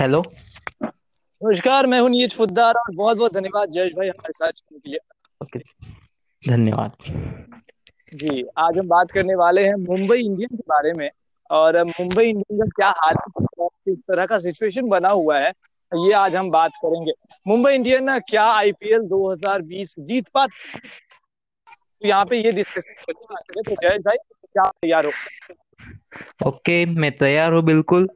Hello नमस्कार मैं हूँ नीरज फुद्दार और बहुत बहुत धन्यवाद जयेश भाई हमारे साथ जुड़ने के लिए। ओके धन्यवाद। जी आज हम बात करने वाले हैं मुंबई इंडियन के बारे में और मुंबई इंडियन का क्या हाल किस तरह का सिचुएशन बना हुआ है ये आज हम बात करेंगे। मुंबई इंडियन क्या आईपीएल 2020 जीत पाती? तो यहाँ पे ये डिस्कशन तो जयेश भाई क्या तैयार हो? ओके मैं तैयार हूँ बिल्कुल।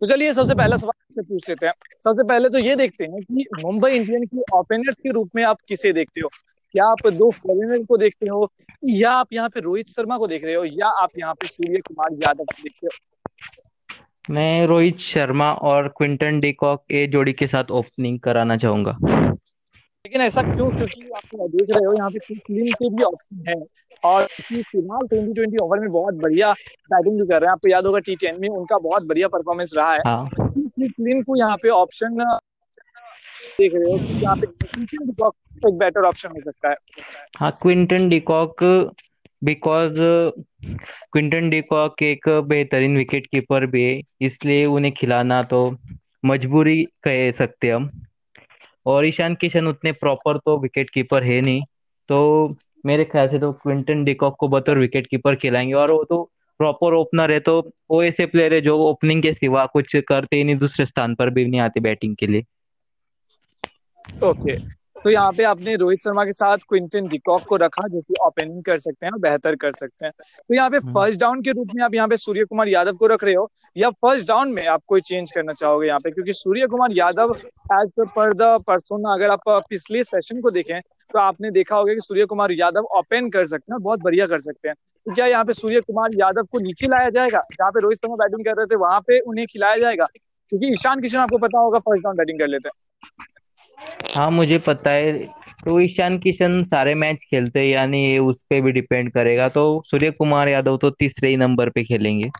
तो चलिए सबसे पहला सवाल आपसे पूछ लेते हैं। सबसे पहले तो ये देखते हैं कि मुंबई इंडियन की ओपनर्स के रूप में आप किसे देखते हो? क्या आप दो फॉरेनर को देखते हो? या आप यहाँ पे रोहित शर्मा को देख रहे हो? या आप यहाँ पे सूर्य कुमार यादव को देखते हो? मैं रोहित शर्मा और क्विंटन डिकॉक ए जोड़ी के साथ ओपनिंग कराना चाहूँगा। लेकिन ऐसा क्यों? क्योंकि आप देख रहे हो यहाँ पे क्रिस लिन के भी ऑप्शन है। और फ़िलहाल ट्वेंटी ट्वेंटी ओवर में बहुत बढ़िया बैटिंग भी कर रहे हैं। आपको याद होगा टी टेन में उनका बहुत बढ़िया परफॉर्मेंस रहा है। हाँ. क्रिस लिन को यहाँ पे ऑप्शन देख रहे हो कि यहाँ पे एक बेटर ऑप्शन हो सकता है। हाँ Quinton de Kock because Quinton de Kock एक बेहतरीन विकेट कीपर भी है इसलिए उन्हें खिलाना तो मजबूरी कह सकते हम। और ईशान किशन उतने प्रॉपर तो विकेट कीपर है नहीं। तो मेरे ख्याल से तो क्विंटन डिकॉक को बतौर विकेट कीपर खिलाएँगे। और वो तो प्रॉपर ओपनर है तो वो ऐसे प्लेयर है जो ओपनिंग के सिवा कुछ करते ही नहीं, दूसरे स्थान पर भी नहीं आते बैटिंग के लिए। ओके तो यहाँ पे आपने रोहित शर्मा के साथ क्विंटन डिकॉक को रखा जो कि ओपनिंग कर सकते हैं और बेहतर कर सकते हैं। तो यहाँ पे फ़र्स्ट डाउन के रूप में आप यहाँ पे सूर्य कुमार यादव को रख रहे हो या फ़र्स्ट डाउन में आप कोई चेंज करना चाहोगे यहाँ पे? क्योंकि Surya Kumar Yadav as per the person अगर आप पिछले सेशन को देखें तो आपने देखा होगा कि सूर्य कुमार यादव ओपन कर सकते हैं बहुत बढ़िया कर सकते हैं। तो क्या यहाँ पे सूर्य कुमार यादव को नीचे लाया जाएगा? जहाँ पे रोहित शर्मा बैटिंग कर रहे थे वहाँ पे उन्हें खिलाया जाएगा। क्योंकि ईशान किशन आपको पता होगा फ़र्स्ट डाउन बैटिंग कर लेते हैं। हाँ मुझे पता है। तो ईशान किशन सारे मैच खेलते हैं यानी ये उस पर भी डिपेंड करेगा। तो सूर्य कुमार यादव तो तीसरे ही नंबर पे खेलेंगे।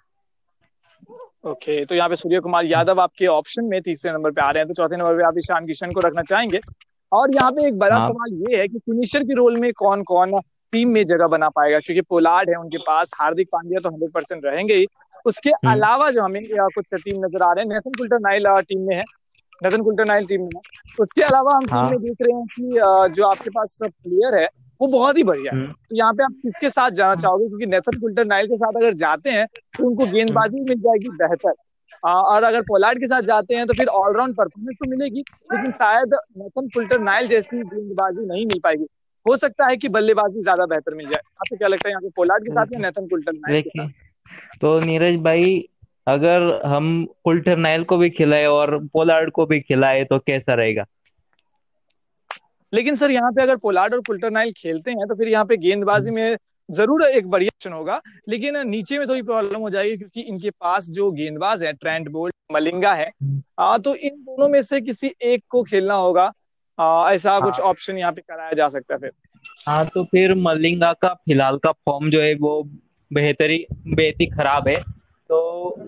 ओके okay, तो यहाँ पे सूर्य कुमार यादव आपके ऑप्शन में तीसरे नंबर पे आ रहे हैं तो चौथे नंबर पे आप ईशान किशन को रखना चाहेंगे। और यहाँ पे एक बड़ा हाँ। सवाल ये है कि फिनिशर के रोल में कौन कौन टीम में जगह बना पाएगा? क्योंकि पोलार्ड है उनके पास हार्दिक पांड्या तो हंड्रेड परसेंट रहेंगे ही। उसके हम्म। अलावा जो हमें कुछ टीम नज़र आ रहे हैं नेथन कुल्टर नाइल टीम में है। नथन कुल्टर नाइल टीम में। उसके अलावा हम हाँ। टीम में देख रहे हैं कि जो आपके पास प्लेयर है वो बहुत ही बढ़िया है। हम्म। तो यहाँ पे आप किसके साथ जाना चाहोगे? क्योंकि नेथन कुल्टर नाइल के साथ अगर जाते हैं तो उनको गेंदबाजी मिल जाएगी बेहतर। और अगर पोलार्ड के साथ जाते हैं तो फिर ऑलराउंड परफॉर्मेंस तो मिलेगी लेकिन शायद नेथन कुल्टर नाइल जैसी गेंदबाजी नहीं मिल पाएगी। हो सकता है कि बल्लेबाजी ज़्यादा बेहतर मिल जाए। आपको क्या लगता है यहाँ पे पोलार्ड के साथ या नेथन कुल्टर नाइल के साथ? तो नीरज भाई अगर हम कुल्टर नाइल को भी खिलाए और पोलार्ड को भी खिलाए तो कैसा रहेगा? लेकिन सर यहाँ पे अगर पोलार्ड और कुल्टर नाइल खेलते हैं तो फिर यहाँ पे गेंदबाजी में ज़रूर एक बढ़िया ऑप्शन होगा। लेकिन नीचे में थोड़ी प्रॉब्लम हो जाएगी क्योंकि इनके पास जो गेंदबाज है ट्रेंड बोल्ट मलिंगा है आ, तो इन दोनों में से किसी एक को खेलना होगा। आ, ऐसा हाँ। कुछ ऑप्शन यहाँ पे कराया जा सकता है फिर। हाँ तो फिर मलिंगा का फ़िलहाल का फॉर्म जो है वो बेहतरी बेहद ही खराब है। तो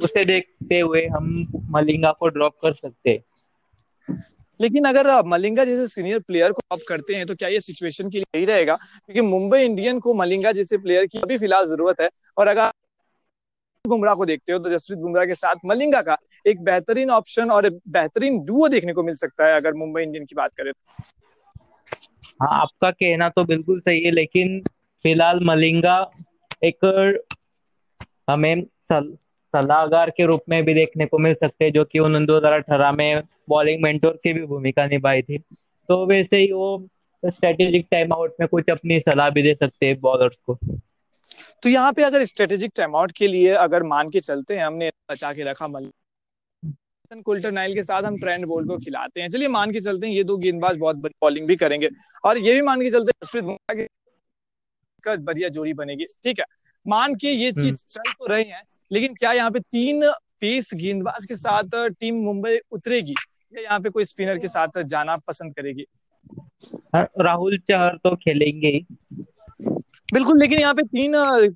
उसे देखते हुए हम मलिंगा को ड्रॉप कर सकते लेकिन अगर मलिंगा जैसे सीनियर प्लेयर को ऑफ़ करते हैं तो क्या ये सिचुएशन के लिए ही रहेगा? क्योंकि मुंबई इंडियन को मलिंगा जैसे प्लेयर की अभी फ़िलहाल ज़रूरत है। और अगर बुमराह को देखते हो तो जसप्रीत बुमराह के साथ मलिंगा का एक बेहतरीन ऑप्शन और बेहतरीन डुओ देखने को मिल सकता है अगर मुंबई इंडियन की बात करें हाँ आपका कहना तो बिल्कुल सही है लेकिन फ़िलहाल मलिंगा एक हमें सलाहकार के रूप में भी देखने को मिल सकते हैं, जो कि उन्होंने दो हज़ार अठारह में बॉलिंग मेंटोर की भी भूमिका निभाई थी। तो वैसे ही वो स्ट्रेटेजिक टाइम आउट में कुछ अपनी सलाह भी दे सकते हैं बॉलर्स को। तो यहाँ पे अगर स्ट्रेटेजिक टाइम आउट के लिए अगर मान के चलते हैं, हमने बचा के रखा मल कुल्टर नाइल के साथ हम ट्रेंड बोल को खिलाते हैं। चलिए मान के चलते हैं, ये दो गेंदबाज बहुत बड़ी बॉलिंग भी करेंगे। और ये भी मान के चलते हैं, जसप्रीत बुमराह का बढ़िया जोड़ी बनेगी। ठीक है मान के ये चीज़ हम्म। चल तो रहे हैं लेकिन क्या यहाँ पे तीन पेस गेंदबाज के साथ टीम मुंबई उतरेगी? या यहाँ पे कोई स्पिनर के साथ जाना पसंद करेगी? हाँ, राहुल चहर तो खेलेंगे बिल्कुल लेकिन यहाँ पे तीन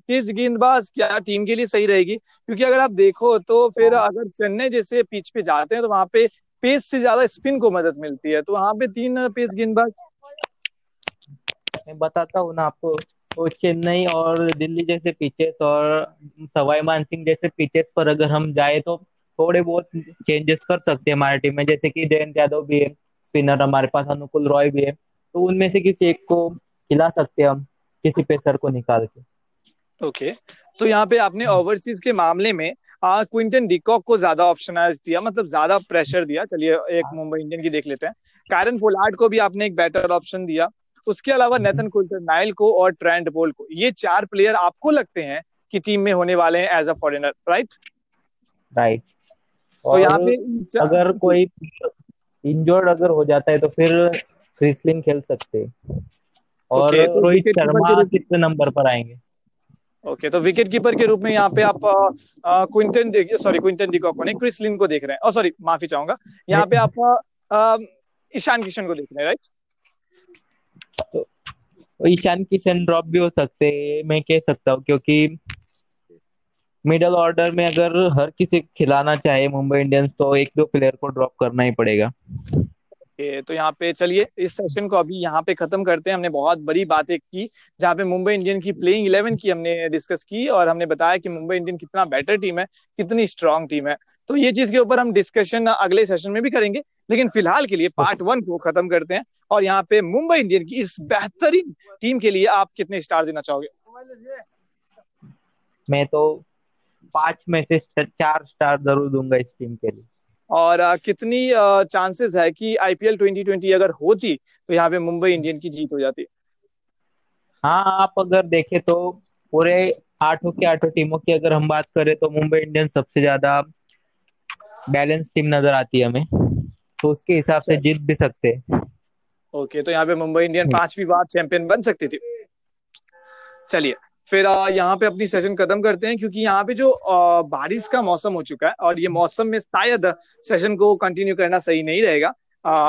तेज गेंदबाज क्या टीम के लिए सही रहेगी? क्योंकि अगर आप देखो तो फिर हाँ। अगर चेन्नई जैसे पिच पे जाते हैं तो वहाँ पे पेस से ज़्यादा स्पिन को मदद मिलती है। तो वहाँ पे तीन पेस गेंदबाज। मैं बताता हूँ ना आपको। तो चेन्नई और दिल्ली जैसे पिचेस और सवाई मानसिंह जैसे पिचेस पर अगर हम जाए तो थोड़े बहुत चेंजेस कर सकते हैं हमारे टीम में। जैसे कि जयंत यादव भी है स्पिनर हमारे पास अनुकुल रॉय भी है। तो उनमें से किसी एक को खिला सकते हैं हम किसी पेसर को निकाल के। ओके तो यहाँ पे आपने ओवरसीज के मामले में क्विंटन डिकॉक को ज़्यादा ऑप्शन दिया मतलब ज़्यादा प्रेशर दिया। चलिए एक हाँ। मुंबई इंडियन की देख लेते हैं। कैरन पोलार्ड को भी आपने एक बेटर ऑप्शन दिया। उसके अलावा नेथन। कुल्टर नाइल को और ट्रेंड बोल को ये चार प्लेयर आपको लगते हैं कि टीम में होने वाले हैं as a foreigner right right तो यहाँ पे अगर कोई इंजोर्ड अगर हो जाता है तो फिर क्रिसलिन खेल सकते और okay, तो रोहित शर्मा किस नंबर पर आएँगे? ओके तो विकेट कीपर के रूप में यहाँ पे आप क्विंटन सॉरी क्विंटन डिकॉक को नहीं क्रिसलिन को देख रहे हैं। सॉरी माफ़ी चाहूँगा। यहाँ पे आप ईशान किशन को देख रहे हैं राइट तो ईशान किशन ड्रॉप भी हो सकते हैं मैं कह सकता हूँ, क्योंकि मिडल ऑर्डर में अगर हर किसी खिलाना चाहे मुंबई इंडियंस तो एक दो प्लेयर को ड्रॉप करना ही पड़ेगा। तो यहाँ पे चलिए, इस सेशन को अभी यहाँ पे खत्म करते हैं। हमने बहुत बड़ी बातें की, जहाँ पे मुंबई इंडियन की प्लेइंग इलेवन की हमने डिस्कस की और हमने बताया कि मुंबई इंडियन कितना बेटर टीम है, कितनी स्ट्रांग टीम है। तो ये चीज़ के ऊपर हम डिस्कशन अगले सेशन में भी करेंगे, लेकिन फ़िलहाल के लिए पार्ट वन को खत्म करते हैं और यहाँ पे मुंबई इंडियन की इस बेहतरीन टीम के लिए आप कितने स्टार देना चाहोगे? मैं तो पाँच में से चार स्टार ज़रूर दूँगा इस टीम के लिए। और कितनी चांसेस है कि आईपीएल 2020 अगर होती तो यहाँ पे मुंबई इंडियन की जीत हो जाती। हाँ आप अगर देखें तो पूरे आठों के आठों टीमों की अगर हम बात करें तो मुंबई इंडियन सबसे ज़्यादा बैलेंस टीम नज़र आती है हमें। तो उसके हिसाब से जीत भी सकते हैं। ओके तो यहाँ पे मुंबई इंडियन पांचवी बार चैंपियन बन सकती थी। चलिए। फिर यहाँ पे अपनी सेशन खत्म करते हैं क्योंकि यहाँ पे जो बारिश का मौसम हो चुका है और ये मौसम में शायद सेशन को कंटिन्यू करना सही नहीं रहेगा।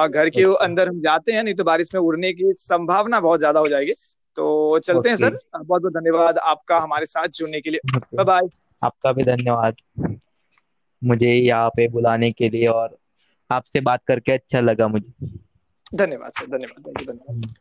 घर के अच्छा। अंदर हम जाते हैं नहीं तो बारिश में उड़ने की संभावना बहुत ज़्यादा हो जाएगी। तो चलते हैं सर। बहुत बहुत धन्यवाद आपका हमारे साथ जुड़ने के लिए। बाय बाय आपका भी धन्यवाद। मुझे यहाँ पे बुलाने के लिए और आपसे बात करके अच्छा लगा मुझे। धन्यवाद सर। धन्यवाद। धन्यवाद।